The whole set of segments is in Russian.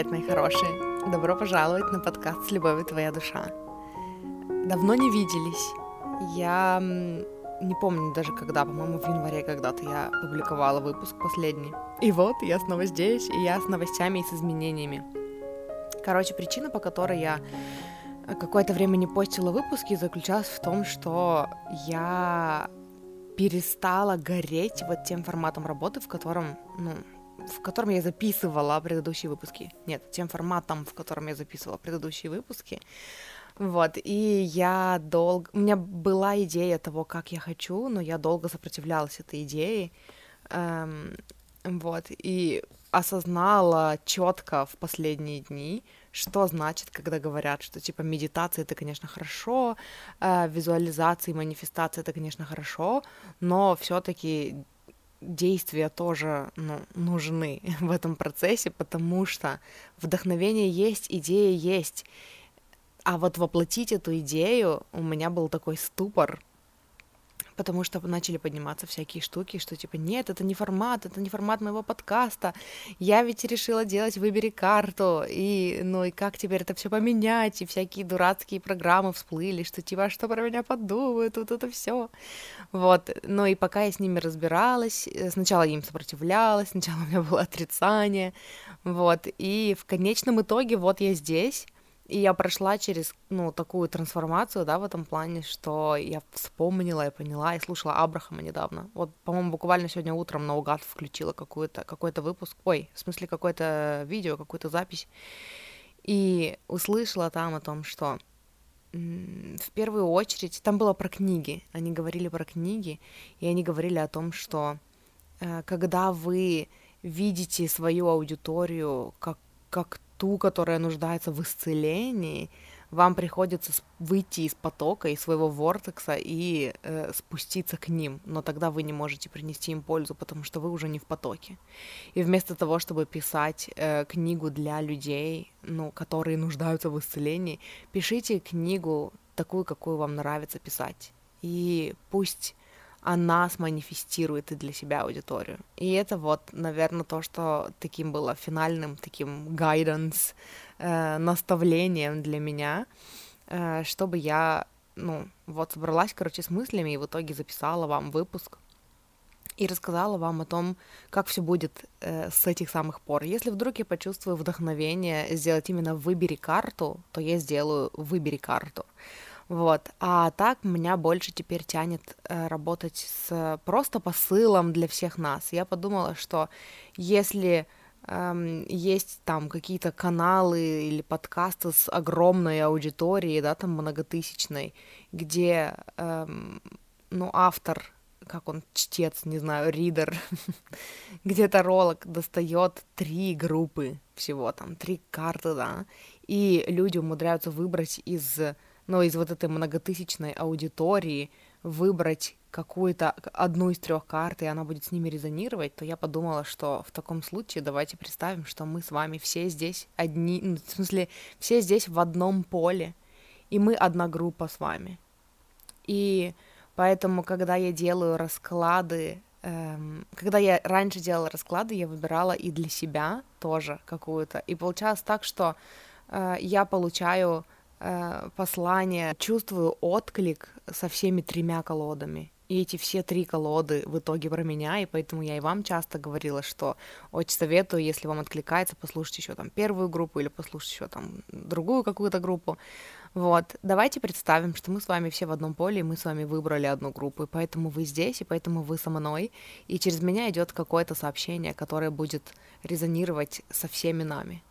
Привет, мои хорошие! Добро пожаловать на подкаст «С любовью твоя душа». Давно не виделись. Я не помню даже когда, по-моему, в январе когда-то я публиковала выпуск последний. И вот я снова здесь, и я с новостями и с изменениями. Короче, причина, по которой я какое-то время не постила выпуски, заключалась в том, что я перестала гореть вот тем форматом работы, в котором, ну, в котором я записывала предыдущие выпуски. Нет, тем форматом, в котором я записывала предыдущие выпуски. Вот, и я долго... У меня была идея того, как я хочу, но я долго сопротивлялась этой идее. Эм, вот, и осознала четко в последние дни, что значит, когда говорят, что типа медитация это, конечно, хорошо, э, визуализация и манифестация это, конечно, хорошо, но все-таки действия тоже ну, нужны в этом процессе, потому что вдохновение есть, идея есть. А вот воплотить эту идею у меня был такой ступор, потому что начали подниматься всякие штуки, что типа нет, это не формат, это не формат моего подкаста, я ведь решила делать «Выбери карту», и ну и как теперь это все поменять, и всякие дурацкие программы всплыли, что типа «А что про меня подумают, вот это все. Вот, ну и пока я с ними разбиралась, э, сначала я им сопротивлялась, сначала у меня было отрицание, вот, и в конечном итоге вот я здесь, и я прошла через, ну, такую трансформацию, да, в этом плане, что я вспомнила, я поняла, и слушала Абрахама недавно. Вот, по-моему, буквально сегодня утром наугад включила какую-то, какой-то выпуск, ой, в смысле, какое-то видео, какую-то запись, и услышала там о том, что в первую очередь, там было про книги, они говорили про книги, и они говорили о том, что э, когда вы видите свою аудиторию как, как ту, которая нуждается в исцелении, вам приходится выйти из потока, из своего вортекса и э, спуститься к ним, но тогда вы не можете принести им пользу, потому что вы уже не в потоке. И вместо того, чтобы писать э, книгу для людей, ну, которые нуждаются в исцелении, пишите книгу такую, какую вам нравится писать. И пусть она сманифестирует и для себя аудиторию. И это вот, наверное, то, что таким было финальным, таким guidance, э, наставлением для меня, э, чтобы я, ну, вот собралась, короче, с мыслями и в итоге записала вам выпуск и рассказала вам о том, как все будет э, с этих самых пор. Если вдруг я почувствую вдохновение сделать именно «выбери карту», то я сделаю «выбери карту». Вот. А так меня больше теперь тянет э, работать с просто посылом для всех нас. Я подумала, что если эм, есть там какие-то каналы или подкасты с огромной аудиторией, да, там многотысячной, где, эм, ну, автор как он, чтец, не знаю, ридер, где-то ролик достает три группы всего, там, три карты, да, и люди умудряются выбрать из но из вот этой многотысячной аудитории выбрать какую-то одну из трех карт, и она будет с ними резонировать, то я подумала, что в таком случае давайте представим, что мы с вами все здесь одни, ну, в смысле, все здесь в одном поле, и мы одна группа с вами. И поэтому, когда я делаю расклады, эм, когда я раньше делала расклады, я выбирала и для себя тоже какую-то. И получалось так, что э, я получаю э, послание, чувствую отклик со всеми тремя колодами. И эти все три колоды в итоге про меня, и поэтому я и вам часто говорила, что очень советую, если вам откликается, послушать еще там первую группу или послушать еще там другую какую-то группу. Вот, давайте представим, что мы с вами все в одном поле, и мы с вами выбрали одну группу, и поэтому вы здесь, и поэтому вы со мной, и через меня идет какое-то сообщение, которое будет резонировать со всеми нами.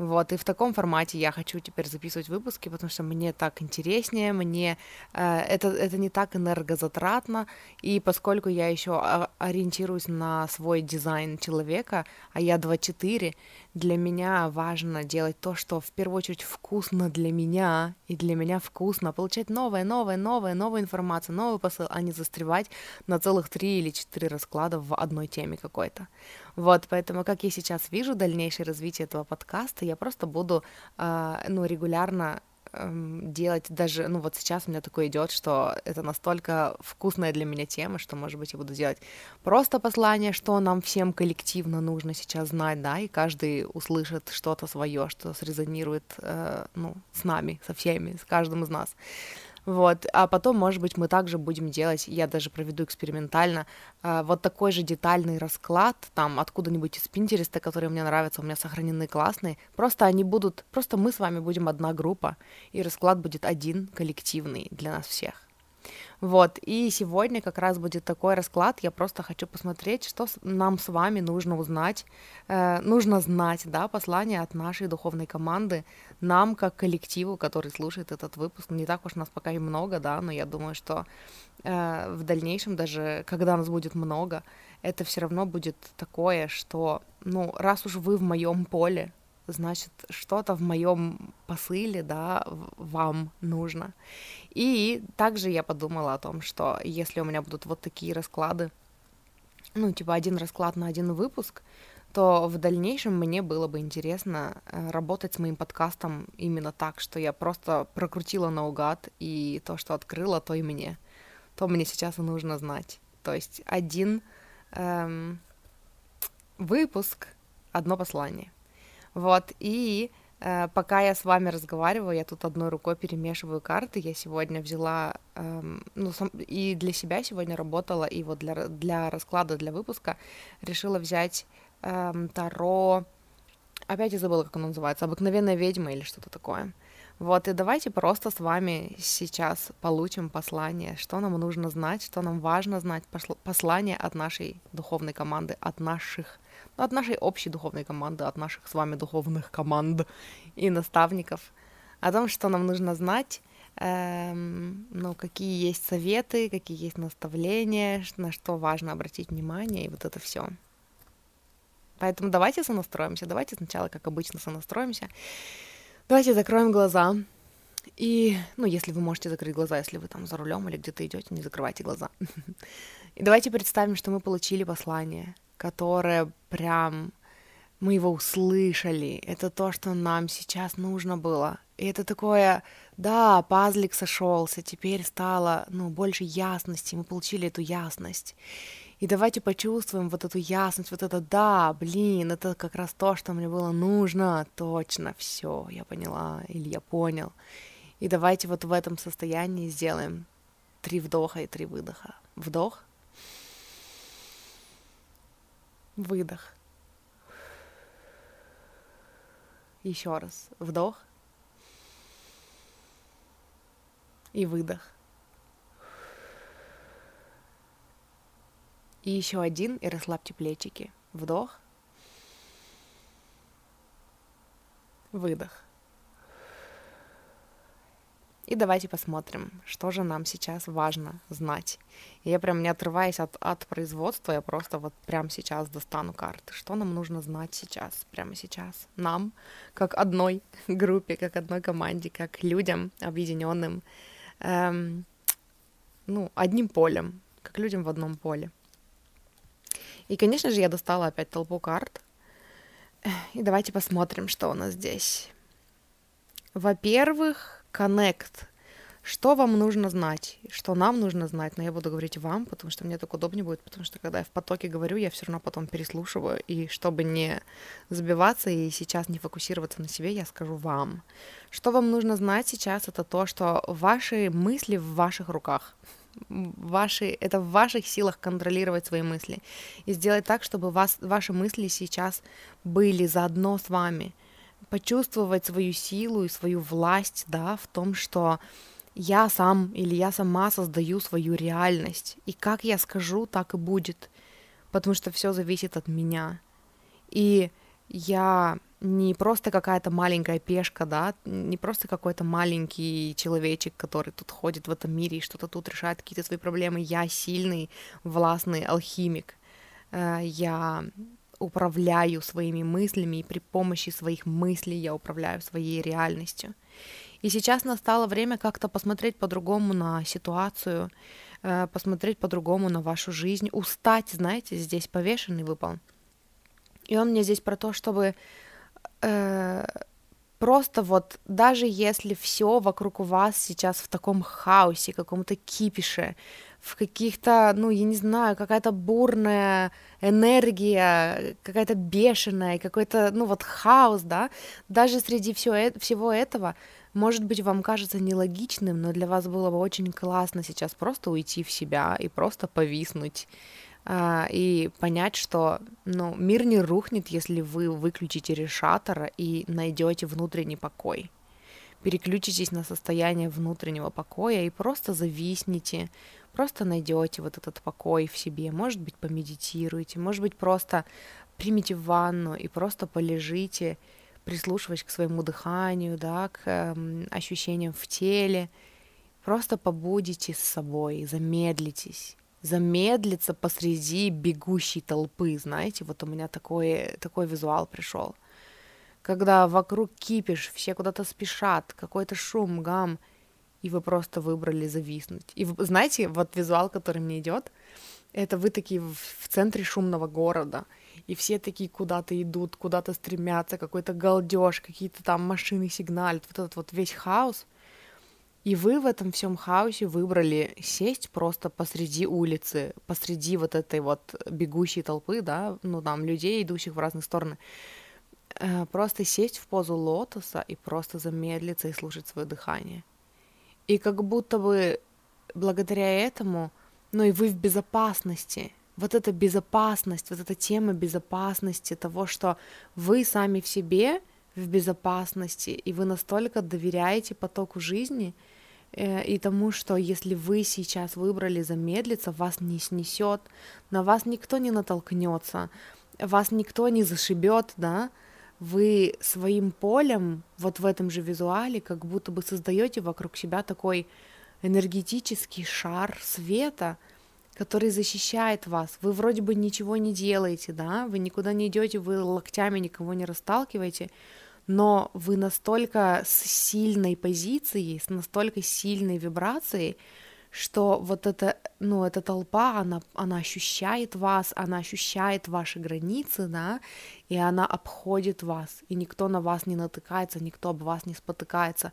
Вот, и в таком формате я хочу теперь записывать выпуски, потому что мне так интереснее, мне э, это, это не так энергозатратно, и поскольку я еще ориентируюсь на свой дизайн человека, а я 2.4, для меня важно делать то, что в первую очередь вкусно для меня, и для меня вкусно получать новое, новое, новое, новую информацию, новый посыл, а не застревать на целых три или четыре расклада в одной теме какой-то. Вот, поэтому, как я сейчас вижу дальнейшее развитие этого подкаста, я просто буду, э, ну, регулярно эм, делать даже, ну вот сейчас у меня такое идет, что это настолько вкусная для меня тема, что, может быть, я буду делать просто послание, что нам всем коллективно нужно сейчас знать, да, и каждый услышит что-то свое, что срезонирует, э, ну, с нами, со всеми, с каждым из нас. Вот, а потом, может быть, мы также будем делать, я даже проведу экспериментально, э, вот такой же детальный расклад, там, откуда-нибудь из Пинтереста, которые мне нравятся, у меня сохранены классные, просто они будут, просто мы с вами будем одна группа, и расклад будет один, коллективный для нас всех. Вот, и сегодня как раз будет такой расклад, я просто хочу посмотреть, что нам с вами нужно узнать, э, нужно знать, да, послание от нашей духовной команды, нам как коллективу, который слушает этот выпуск, не так уж нас пока и много, да, но я думаю, что э, в дальнейшем, даже когда нас будет много, это все равно будет такое, что, ну, раз уж вы в моем поле, значит, что-то в моем посыле, да, вам нужно. И также я подумала о том, что если у меня будут вот такие расклады, ну, типа один расклад на один выпуск, то в дальнейшем мне было бы интересно э, работать с моим подкастом именно так, что я просто прокрутила наугад, и то, что открыла, то и мне. То мне сейчас и нужно знать. То есть один эм, выпуск, одно послание. Вот, и э, пока я с вами разговариваю, я тут одной рукой перемешиваю карты. Я сегодня взяла, э, ну, сам, и для себя сегодня работала, и вот для, для расклада, для выпуска решила взять э, Таро... Опять я забыла, как оно называется. Обыкновенная ведьма или что-то такое. Вот, и давайте просто с вами сейчас получим послание, что нам нужно знать, что нам важно знать, послание от нашей духовной команды, от наших от нашей общей духовной команды, от наших с вами духовных команд и наставников, о том, что нам нужно знать, эм, ну, какие есть советы, какие есть наставления, на что важно обратить внимание, и вот это все. Поэтому давайте сонастроимся, давайте сначала, как обычно, сонастроимся. Давайте закроем глаза. И, ну, если вы можете закрыть глаза, если вы там за рулем или где-то идете, не закрывайте глаза. И давайте представим, что мы получили послание, которое прям мы его услышали. Это то, что нам сейчас нужно было. И это такое, да, пазлик сошелся, теперь стало, ну, больше ясности, мы получили эту ясность. И давайте почувствуем вот эту ясность, вот это да, блин, это как раз то, что мне было нужно, точно, все, я поняла, или я понял. И давайте вот в этом состоянии сделаем три вдоха и три выдоха. Вдох, Выдох. Еще раз. Вдох. И выдох. И еще один, и расслабьте плечики. Вдох. Выдох. И давайте посмотрим, что же нам сейчас важно знать. Я прям не отрываясь от, от производства, я просто вот прямо сейчас достану карты. Что нам нужно знать сейчас, прямо сейчас? Нам, как одной группе, как одной команде, как людям объединенным, эм, ну, одним полем, как людям в одном поле. И, конечно же, я достала опять толпу карт. И давайте посмотрим, что у нас здесь. Во-первых, connect. Что вам нужно знать, что нам нужно знать, но я буду говорить вам, потому что мне так удобнее будет, потому что когда я в потоке говорю, я все равно потом переслушиваю, и чтобы не забиваться и сейчас не фокусироваться на себе, я скажу вам. Что вам нужно знать сейчас, это то, что ваши мысли в ваших руках, ваши, это в ваших силах контролировать свои мысли. И сделать так, чтобы вас, ваши мысли сейчас были заодно с вами – почувствовать свою силу и свою власть, да, в том, что я сам или я сама создаю свою реальность. И как я скажу, так и будет. Потому что все зависит от меня. И я не просто какая-то маленькая пешка, да, не просто какой-то маленький человечек, который тут ходит в этом мире и что-то тут решает какие-то свои проблемы. Я сильный, властный алхимик. Э, я управляю своими мыслями, и при помощи своих мыслей я управляю своей реальностью. И сейчас настало время как-то посмотреть по-другому на ситуацию, э, посмотреть по-другому на вашу жизнь, устать, знаете, здесь повешенный выпал. И он мне здесь про то, чтобы э, просто вот даже если все вокруг вас сейчас в таком хаосе, каком-то кипише, в каких-то, ну, я не знаю, какая-то бурная энергия, какая-то бешеная, какой-то, ну, вот хаос, да, даже среди всего, всего этого, может быть, вам кажется нелогичным, но для вас было бы очень классно сейчас просто уйти в себя и просто повиснуть а, и понять, что ну, мир не рухнет, если вы выключите решатора и найдете внутренний покой. Переключитесь на состояние внутреннего покоя и просто зависните, просто найдете вот этот покой в себе. Может быть, помедитируйте, может быть, просто примите ванну и просто полежите, прислушиваясь к своему дыханию, да, к э, ощущениям в теле. Просто побудете с собой, замедлитесь замедлиться посреди бегущей толпы, знаете, вот у меня такой, такой визуал пришел. Когда вокруг кипиш, все куда-то спешат, какой-то шум, гам, и вы просто выбрали зависнуть. И вы, знаете, вот визуал, который мне идет, это вы такие в, центре шумного города, и все такие куда-то идут, куда-то стремятся, какой-то галдеж, какие-то там машины сигналят, вот этот вот весь хаос — и вы в этом всем хаосе выбрали сесть просто посреди улицы, посреди вот этой вот бегущей толпы, да, ну там людей, идущих в разные стороны. Э, просто сесть в позу лотоса и просто замедлиться и слушать свое дыхание. И как будто бы благодаря этому, ну и вы в безопасности. Вот эта безопасность, вот эта тема безопасности, того, что вы сами в себе в безопасности, и вы настолько доверяете потоку жизни — Э, и тому, что если вы сейчас выбрали замедлиться, вас не снесет, на вас никто не натолкнется, вас никто не зашибет, да, вы своим полем, вот в этом же визуале, как будто бы создаете вокруг себя такой энергетический шар света, который защищает вас. Вы вроде бы ничего не делаете, да, вы никуда не идете, вы локтями никого не расталкиваете, но вы настолько с сильной позицией, с настолько сильной вибрацией, что вот эта, ну, эта толпа, она, она ощущает вас, она ощущает ваши границы, да, и она обходит вас, и никто на вас не натыкается, никто об вас не спотыкается.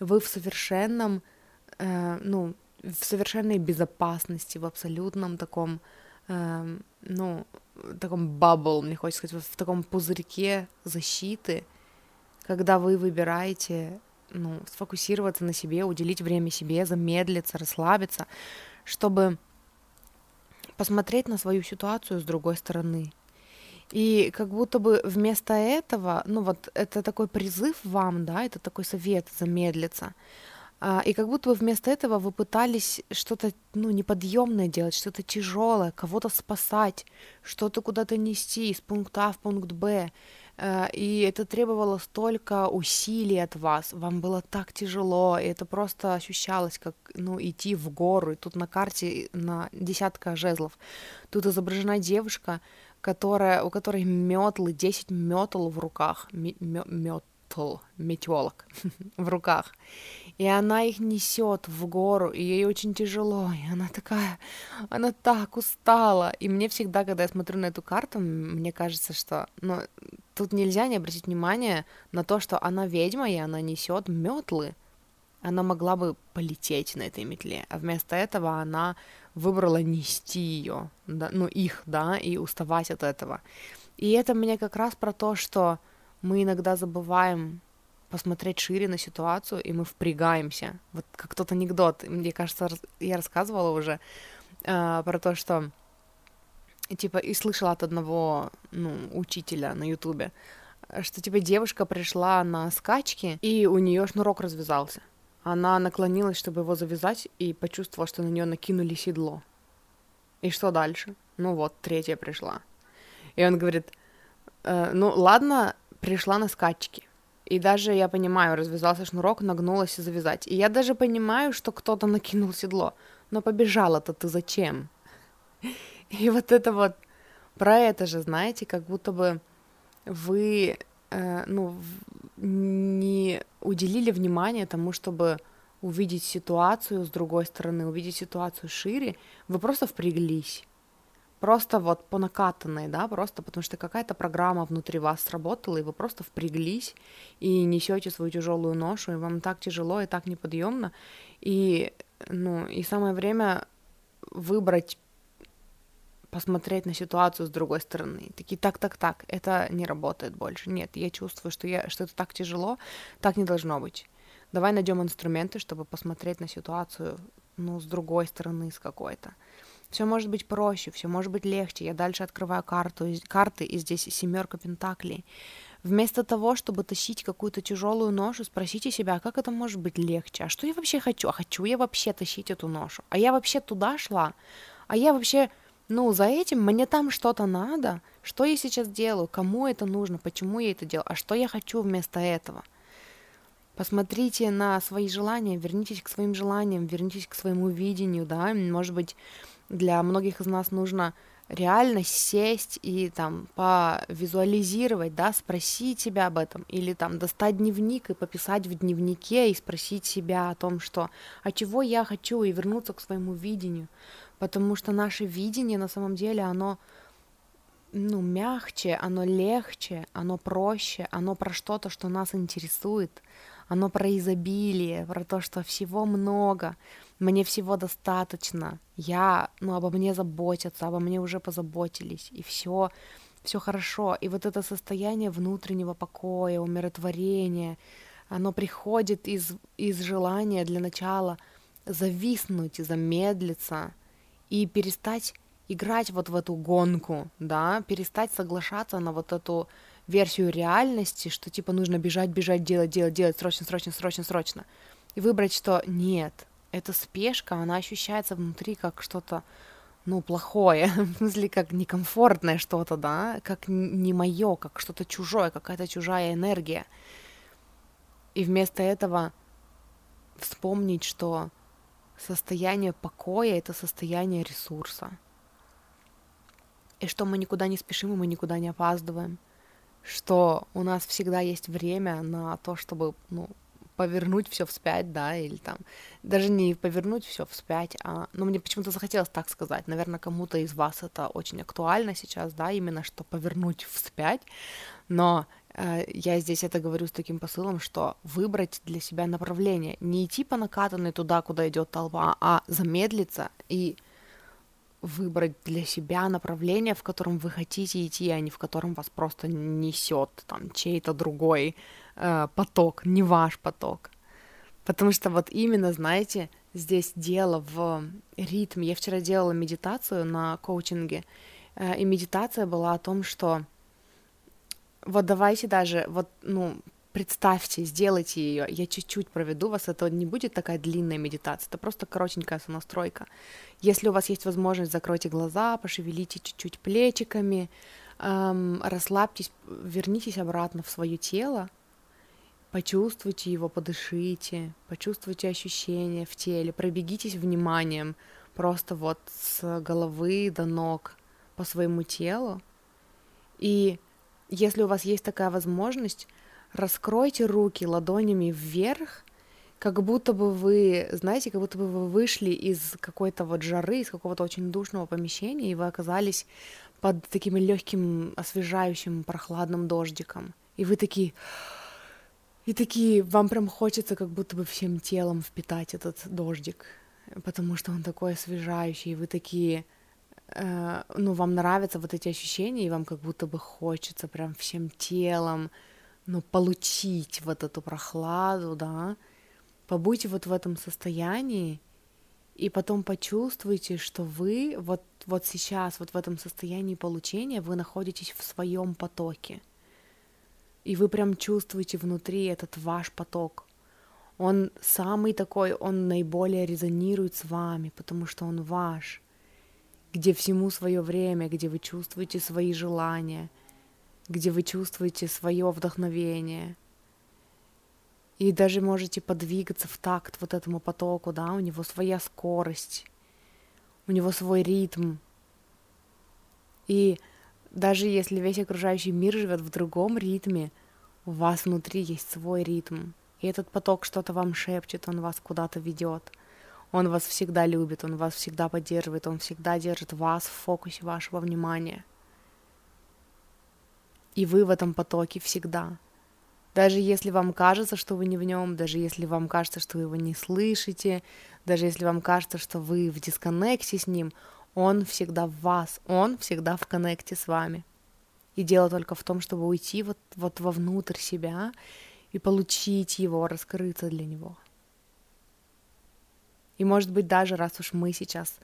Вы в совершенном, э, ну, в совершенной безопасности, в абсолютном таком, э, ну, таком бабл, мне хочется сказать, в таком пузырьке защиты — когда вы выбираете ну, сфокусироваться на себе, уделить время себе, замедлиться, расслабиться, чтобы посмотреть на свою ситуацию с другой стороны. И как будто бы вместо этого, ну вот это такой призыв вам, да, это такой совет замедлиться. А, и как будто бы вместо этого вы пытались что-то ну, неподъемное делать, что-то тяжелое, кого-то спасать, что-то куда-то нести из пункта А в пункт Б. Э, и это требовало столько усилий от вас, вам было так тяжело, и это просто ощущалось, как, ну, идти в гору, и тут на карте на десятка жезлов, тут изображена девушка, которая, у которой метлы, 10 метл в руках, метл, метелок в руках, и она их несет в гору, и ей очень тяжело, и она такая, она так устала, и мне всегда, когда я смотрю на эту карту, мне кажется, что, ну, тут нельзя не обратить внимание на то, что она ведьма, и она несет метлы, она могла бы полететь на этой метле, а вместо этого она выбрала нести ее, да, ну их, да, и уставать от этого. И это мне как раз про то, что мы иногда забываем посмотреть шире на ситуацию, и мы впрягаемся. Вот как тот анекдот, мне кажется, я рассказывала уже э, про то, что типа и слышала от одного ну, учителя на ютубе, что типа девушка пришла на скачки, и у нее шнурок развязался. Она наклонилась, чтобы его завязать, и почувствовала, что на нее накинули седло. И что дальше? Ну вот, третья пришла. И он говорит, э, ну ладно, пришла на скачки. И даже я понимаю, развязался шнурок, нагнулась завязать. И я даже понимаю, что кто-то накинул седло. Но побежала-то ты зачем? И вот это вот про это же, знаете, как будто бы вы, э, ну, не уделили внимания тому, чтобы увидеть ситуацию с другой стороны, увидеть ситуацию шире, вы просто впряглись. Просто вот по накатанной, да, просто потому что какая-то программа внутри вас сработала, и вы просто впряглись и несете свою тяжелую ношу, и вам так тяжело и так неподъемно, и, ну, и самое время выбрать посмотреть на ситуацию с другой стороны. Такие, так, так, так, это не работает больше. Нет, я чувствую, что, я, что это так тяжело, так не должно быть. Давай найдем инструменты, чтобы посмотреть на ситуацию, ну, с другой стороны, с какой-то. Все может быть проще, все может быть легче. Я дальше открываю карту, карты, и здесь семерка пентаклей. Вместо того, чтобы тащить какую-то тяжелую ношу, спросите себя, а как это может быть легче? А что я вообще хочу? А хочу я вообще тащить эту ношу? А я вообще туда шла? А я вообще, ну, за этим мне там что-то надо? Что я сейчас делаю? Кому это нужно? Почему я это делаю? А что я хочу вместо этого? Посмотрите на свои желания, вернитесь к своим желаниям, вернитесь к своему видению, да, может быть, для многих из нас нужно реально сесть и там повизуализировать, да, спросить себя об этом, или там достать дневник и пописать в дневнике и спросить себя о том, что, а чего я хочу, и вернуться к своему видению, потому что наше видение на самом деле, оно, ну, мягче, оно легче, оно проще, оно про что-то, что нас интересует, оно про изобилие, про то, что всего много, мне всего достаточно, я, ну, обо мне заботятся, обо мне уже позаботились, и все, все хорошо. И вот это состояние внутреннего покоя, умиротворения, оно приходит из, из желания для начала зависнуть, замедлиться и перестать играть вот в эту гонку, да, перестать соглашаться на вот эту версию реальности, что типа нужно бежать, бежать, делать, делать, делать, срочно, срочно, срочно, срочно. И выбрать, что нет, эта спешка, она ощущается внутри как что-то, ну, плохое, в смысле, как некомфортное что-то, да, как не мое, как что-то чужое, какая-то чужая энергия. И вместо этого вспомнить, что состояние покоя — это состояние ресурса. И что мы никуда не спешим, и мы никуда не опаздываем. Что у нас всегда есть время на то, чтобы ну, повернуть все вспять, да, или там даже не повернуть все вспять, а, ну, мне почему-то захотелось так сказать, наверное, кому-то из вас это очень актуально сейчас, да, именно что повернуть вспять, но э, я здесь это говорю с таким посылом, что выбрать для себя направление, не идти по накатанной туда, куда идет толпа, а замедлиться и выбрать для себя направление, в котором вы хотите идти, а не в котором вас просто несет там чей-то другой э, поток, не ваш поток. Потому что вот именно, знаете, здесь дело в ритме. Я вчера делала медитацию на коучинге, э, и медитация была о том, что вот давайте даже, вот, ну, представьте, сделайте ее. Я чуть-чуть проведу вас. Это не будет такая длинная медитация, это просто коротенькая сонастройка. Если у вас есть возможность, закройте глаза, пошевелите чуть-чуть плечиками, эм, расслабьтесь, вернитесь обратно в свое тело, Почувствуйте его, подышите, почувствуйте ощущения в теле, пробегитесь вниманием просто вот с головы до ног по своему телу. И если у вас есть такая возможность, раскройте руки ладонями вверх, как будто бы вы, знаете, как будто бы вы вышли из какой-то вот жары, из какого-то очень душного помещения, и вы оказались под таким легким, освежающим, прохладным дождиком. И вы такие, и такие, вам прям хочется как будто бы всем телом впитать этот дождик, потому что он такой освежающий, и вы такие, э, ну, вам нравятся вот эти ощущения, и вам как будто бы хочется прям всем телом, ну, получить вот эту прохладу, да, побудьте вот в этом состоянии, и потом почувствуйте, что вы вот, вот сейчас, вот в этом состоянии получения, вы находитесь в своем потоке — и вы прям чувствуете внутри этот ваш поток. Он самый такой, он наиболее резонирует с вами, потому что он ваш, где всему свое время, где вы чувствуете свои желания, где вы чувствуете свое вдохновение. И даже можете подвигаться в такт вот этому потоку, да, у него своя скорость, у него свой ритм. И даже если весь окружающий мир живет в другом ритме, у вас внутри есть свой ритм. И этот поток что-то вам шепчет, он вас куда-то ведет. Он вас всегда любит, он вас всегда поддерживает, он всегда держит вас в фокусе вашего внимания. И вы в этом потоке всегда. Даже если вам кажется, что вы не в нем, даже если вам кажется, что вы его не слышите, даже если вам кажется, что вы в дисконнекте с ним, он всегда в вас, он всегда в коннекте с вами. И дело только в том, чтобы уйти вот, вот вовнутрь себя и получить его, раскрыться для него. И может быть даже раз уж мы сейчас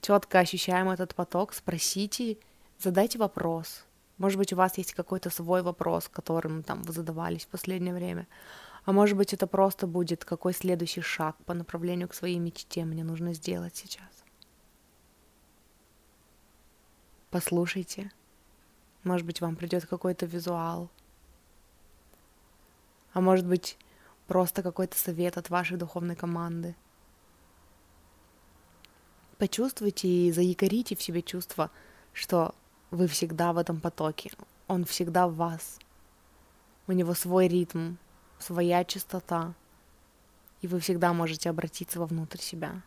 четко ощущаем этот поток, спросите, задайте вопрос. Может быть, у вас есть какой-то свой вопрос, которым там вы задавались в последнее время. А может быть, это просто будет какой следующий шаг по направлению к своей мечте мне нужно сделать сейчас. Послушайте. Может быть, вам придет какой-то визуал. А может быть, просто какой-то совет от вашей духовной команды. Почувствуйте и заякорите в себе чувство, что вы всегда в этом потоке, он всегда в вас. У него свой ритм, своя частота, и вы всегда можете обратиться вовнутрь себя.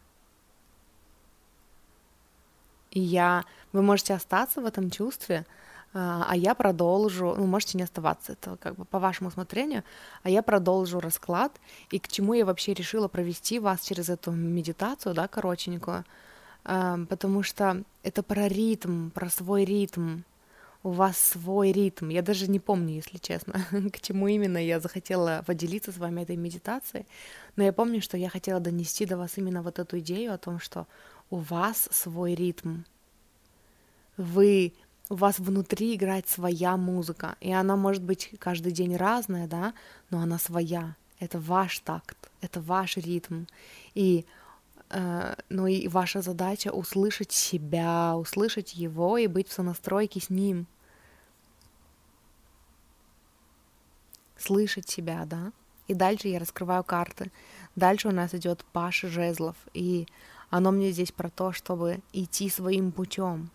И я, вы можете остаться в этом чувстве, а, а я продолжу, ну, можете не оставаться, это как бы по вашему усмотрению, а я продолжу расклад, и к чему я вообще решила провести вас через эту медитацию, да, коротенькую, потому что это про ритм, про свой ритм. У вас свой ритм. Я даже не помню, если честно, к чему именно я захотела поделиться с вами этой медитацией. Но я помню, что я хотела донести до вас именно вот эту идею о том, что у вас свой ритм. Вы у вас внутри играет своя музыка, и она может быть каждый день разная, да, но она своя. Это ваш такт, это ваш ритм. И Э, но и ваша задача услышать себя, услышать его и быть в сонастройке с ним. Слышать себя, да? И дальше я раскрываю карты. Дальше у нас идет Паша Жезлов, и оно мне здесь про то, чтобы идти своим путем.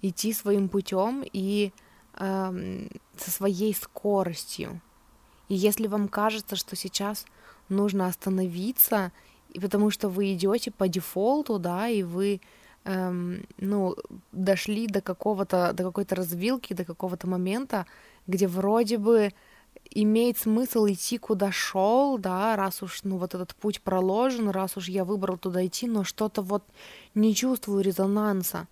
Идти своим путем и эм, со своей скоростью. И если вам кажется, что сейчас нужно остановиться, и потому что вы идете по дефолту, да, и вы эм, ну, дошли до какого-то, до какой-то развилки, до какого-то момента, где вроде бы имеет смысл идти куда шел, да, раз уж, ну, вот этот путь проложен, раз уж я выбрал туда идти, но что-то вот не чувствую резонанса.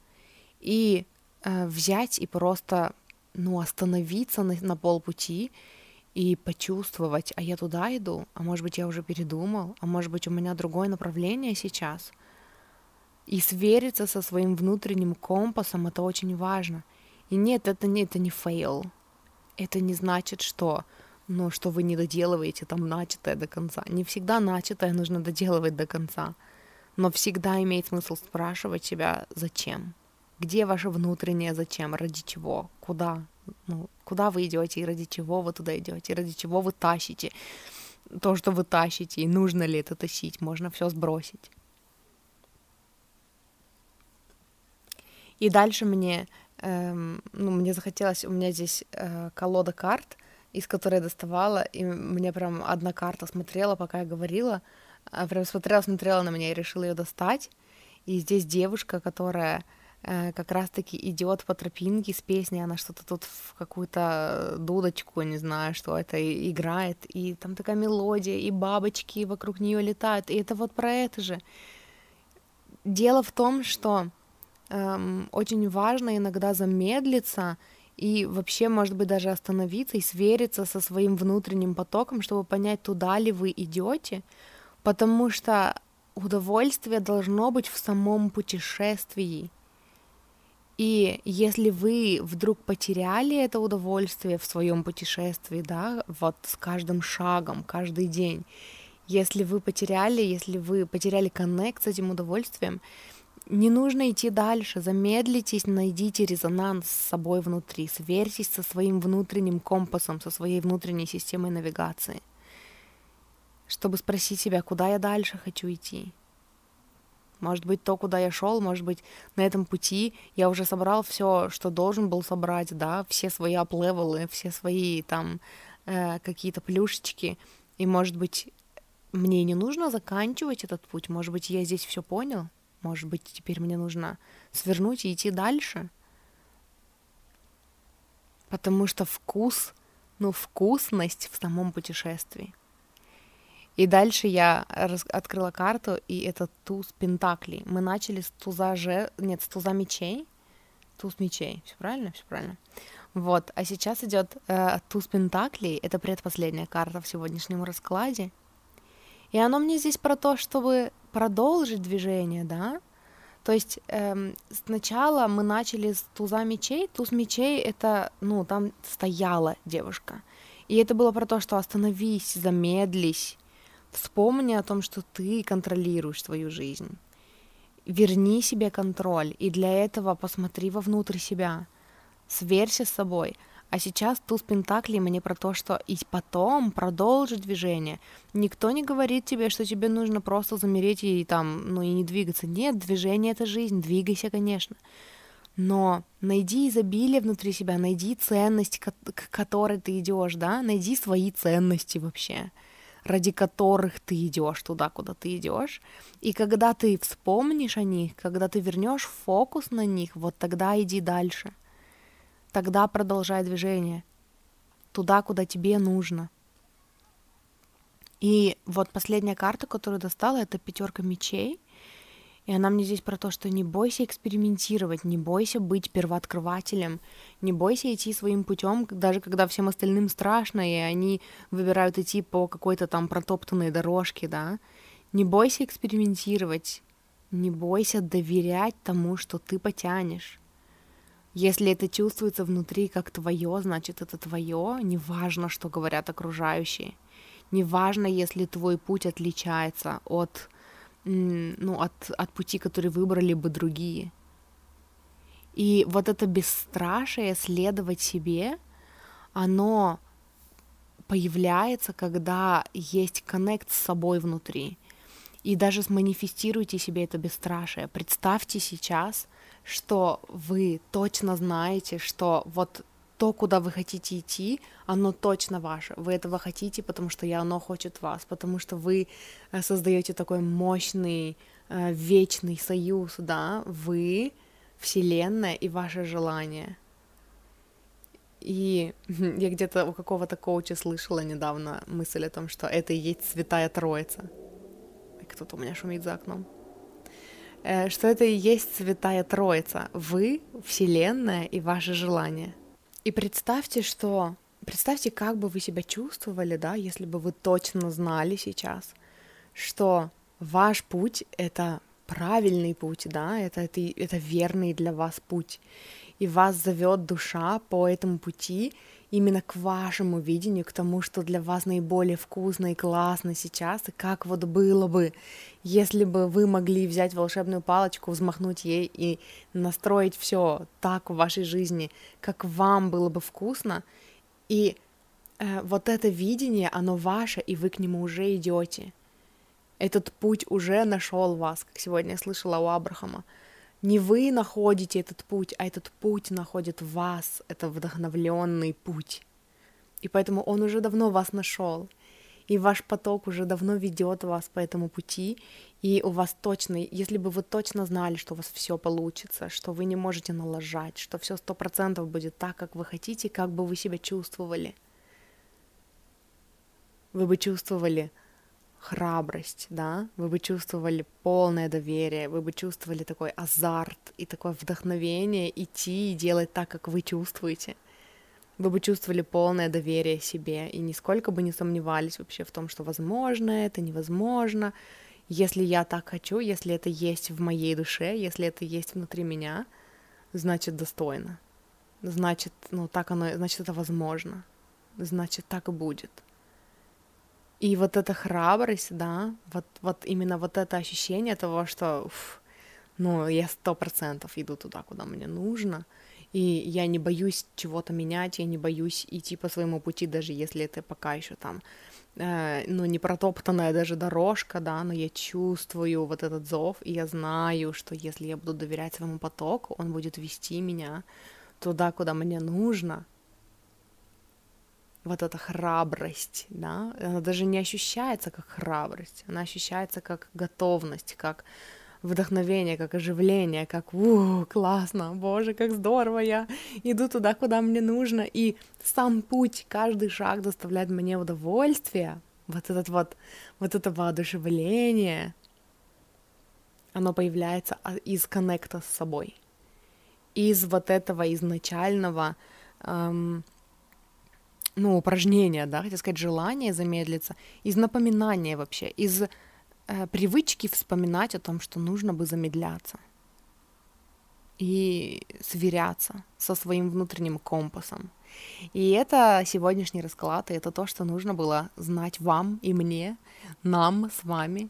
И э, взять и просто, ну, остановиться на, на полпути и почувствовать, а я туда иду, а может быть я уже передумал, а может быть у меня другое направление сейчас. И свериться со своим внутренним компасом это очень важно. И нет, это не, это не fail. Это не значит, что, ну, что вы не доделываете там начатое до конца. Не всегда начатое нужно доделывать до конца. Но всегда имеет смысл спрашивать себя, зачем? Где ваше внутреннее зачем? Ради чего? Куда? ну, куда вы идете и ради чего вы туда идете, ради чего вы тащите то, что вы тащите, и нужно ли это тащить, можно все сбросить. И дальше мне, эм, ну, мне захотелось, у меня здесь э, колода карт, из которой я доставала, и мне прям одна карта смотрела, пока я говорила, а прям смотрела, смотрела на меня и решила ее достать. И здесь девушка, которая Э, как раз-таки идет по тропинке с песней, она что-то тут в какую-то дудочку, не знаю, что это, играет, и там такая мелодия, и бабочки вокруг нее летают, и это вот про это же. Дело в том, что эм, очень важно иногда замедлиться и вообще, может быть, даже остановиться и свериться со своим внутренним потоком, чтобы понять, туда ли вы идете, потому что удовольствие должно быть в самом путешествии. И если вы вдруг потеряли это удовольствие в своем путешествии, да, вот с каждым шагом, каждый день, если вы потеряли, если вы потеряли коннект с этим удовольствием, не нужно идти дальше, замедлитесь, найдите резонанс с собой внутри, сверьтесь со своим внутренним компасом, со своей внутренней системой навигации, чтобы спросить себя, куда я дальше хочу идти, может быть, то, куда я шел, может быть, на этом пути я уже собрал все, что должен был собрать, да, все свои аплевелы, все свои там э, какие-то плюшечки, и, может быть, мне не нужно заканчивать этот путь. Может быть, я здесь все понял. Может быть, теперь мне нужно свернуть и идти дальше. Потому что вкус, ну, вкусность в самом путешествии. И дальше я открыла карту, и это туз пентаклей. Мы начали с туза же... Нет, с туза мечей. Туз мечей. Все правильно? Все правильно. Вот. А сейчас идет э, туз пентаклей. Это предпоследняя карта в сегодняшнем раскладе. И оно мне здесь про то, чтобы продолжить движение, да? То есть эм, сначала мы начали с туза мечей. Туз мечей это, ну, там стояла девушка. И это было про то, что остановись, замедлись, вспомни о том, что ты контролируешь свою жизнь. Верни себе контроль, и для этого посмотри вовнутрь себя, сверься с собой — а сейчас туз пентаклей мне про то, что и потом продолжить движение. Никто не говорит тебе, что тебе нужно просто замереть и там, ну и не двигаться. Нет, движение — это жизнь, двигайся, конечно. Но найди изобилие внутри себя, найди ценность, к которой ты идешь, да, найди свои ценности вообще, ради которых ты идешь туда, куда ты идешь. И когда ты вспомнишь о них, когда ты вернешь фокус на них, вот тогда иди дальше тогда продолжай движение туда, куда тебе нужно. И вот последняя карта, которую достала, это пятерка мечей. И она мне здесь про то, что не бойся экспериментировать, не бойся быть первооткрывателем, не бойся идти своим путем, даже когда всем остальным страшно, и они выбирают идти по какой-то там протоптанной дорожке, да. Не бойся экспериментировать, не бойся доверять тому, что ты потянешь. Если это чувствуется внутри как твое, значит это твое, неважно, что говорят окружающие. Неважно, если твой путь отличается от, ну, от, от пути, который выбрали бы другие. И вот это бесстрашие следовать себе, оно появляется, когда есть коннект с собой внутри. И даже сманифестируйте себе это бесстрашие. Представьте сейчас — что вы точно знаете, что вот то, куда вы хотите идти, оно точно ваше. Вы этого хотите, потому что и оно хочет вас, потому что вы э, создаете такой мощный, э, вечный союз, да, вы, Вселенная и ваше желание. И я где-то у какого-то коуча слышала недавно мысль о том, что это и есть Святая Троица. Кто-то у меня шумит за окном. Э, что это и есть Святая Троица. Вы, Вселенная и ваше желание. И представьте, что... Представьте, как бы вы себя чувствовали, да, если бы вы точно знали сейчас, что ваш путь — это правильный путь, да, это, это, это верный для вас путь. И вас зовет душа по этому пути, именно к вашему видению, к тому, что для вас наиболее вкусно и классно сейчас, и как вот было бы, если бы вы могли взять волшебную палочку, взмахнуть ей и настроить все так в вашей жизни, как вам было бы вкусно, и э, вот это видение, оно ваше, и вы к нему уже идете. Этот путь уже нашел вас, как сегодня я слышала у Абрахама. Не вы находите этот путь, а этот путь находит вас. Это вдохновленный путь. И поэтому он уже давно вас нашел. И ваш поток уже давно ведет вас по этому пути. И у вас точно, если бы вы точно знали, что у вас все получится, что вы не можете налажать, что все сто процентов будет так, как вы хотите, как бы вы себя чувствовали, вы бы чувствовали храбрость, да, вы бы чувствовали полное доверие, вы бы чувствовали такой азарт и такое вдохновение идти и делать так, как вы чувствуете. Вы бы чувствовали полное доверие себе и нисколько бы не сомневались вообще в том, что возможно это, невозможно. Если я так хочу, если это есть в моей душе, если это есть внутри меня, значит достойно. Значит, ну так оно, значит это возможно. Значит так и будет. И вот эта храбрость, да, вот, вот именно вот это ощущение того, что, уф, ну, я сто процентов иду туда, куда мне нужно, и я не боюсь чего-то менять, я не боюсь идти по своему пути, даже если это пока еще там, э, ну, не протоптанная даже дорожка, да, но я чувствую вот этот зов, и я знаю, что если я буду доверять своему потоку, он будет вести меня туда, куда мне нужно, вот эта храбрость, да, она даже не ощущается как храбрость, она ощущается как готовность, как вдохновение, как оживление, как у классно, боже, как здорово, я иду туда, куда мне нужно, и сам путь, каждый шаг доставляет мне удовольствие, вот этот вот, вот это воодушевление, оно появляется из коннекта с собой, из вот этого изначального эм, ну, упражнения, да, хотя сказать, желание замедлиться, из напоминания вообще, из э, привычки вспоминать о том, что нужно бы замедляться и сверяться со своим внутренним компасом. И это сегодняшний расклад, и это то, что нужно было знать вам и мне, нам с вами.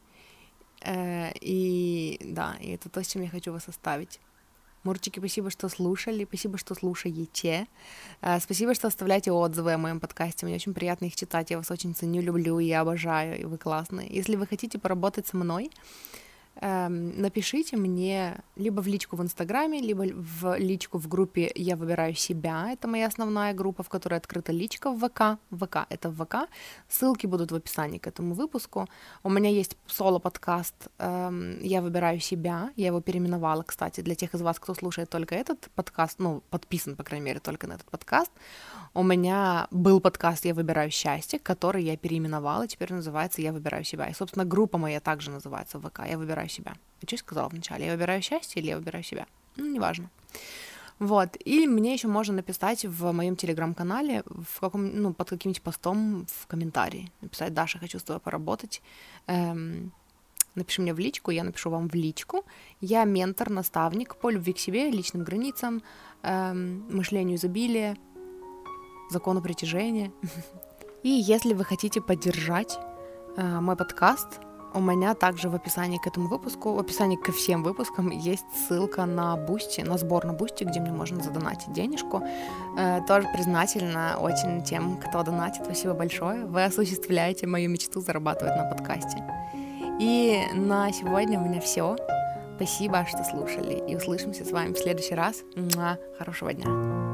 Э, и да, и это то, с чем я хочу вас оставить. Мурчики, спасибо, что слушали, спасибо, что слушаете. Э, спасибо, что оставляете отзывы о моем подкасте. Мне очень приятно их читать. Я вас очень ценю, люблю и обожаю, и вы классные. Если вы хотите поработать со мной, напишите мне либо в личку в Инстаграме, либо в личку в группе «Я выбираю себя». Это моя основная группа, в которой открыта личка в ВК. ВК — это в ВК. Ссылки будут в описании к этому выпуску. У меня есть соло-подкаст эм, «Я выбираю себя». Я его переименовала, кстати, для тех из вас, кто слушает только этот подкаст, ну, подписан, по крайней мере, только на этот подкаст. У меня был подкаст «Я выбираю счастье», который я переименовала, теперь называется «Я выбираю себя». И, собственно, группа моя также называется ВК «Я выбираю себя». Я что сказала вначале? Я выбираю счастье или я выбираю себя? Ну, неважно. Вот. И мне еще можно написать в моем телеграм-канале, в каком, ну, под каким-нибудь постом в комментарии. Написать, Даша, хочу с тобой поработать. Эм, напиши мне в личку, я напишу вам в личку. Я ментор, наставник по любви к себе, личным границам, эм, мышлению изобилия, закону притяжения. И если вы хотите поддержать э, мой подкаст, у меня также в описании к этому выпуску, в описании ко всем выпускам есть ссылка на Boosty, на сбор на Boosty, где мне можно задонатить денежку. Э, тоже признательна очень тем, кто донатит. Спасибо большое. Вы осуществляете мою мечту зарабатывать на подкасте. И на сегодня у меня все. Спасибо, что слушали. И услышимся с вами в следующий раз. Муа. Хорошего дня.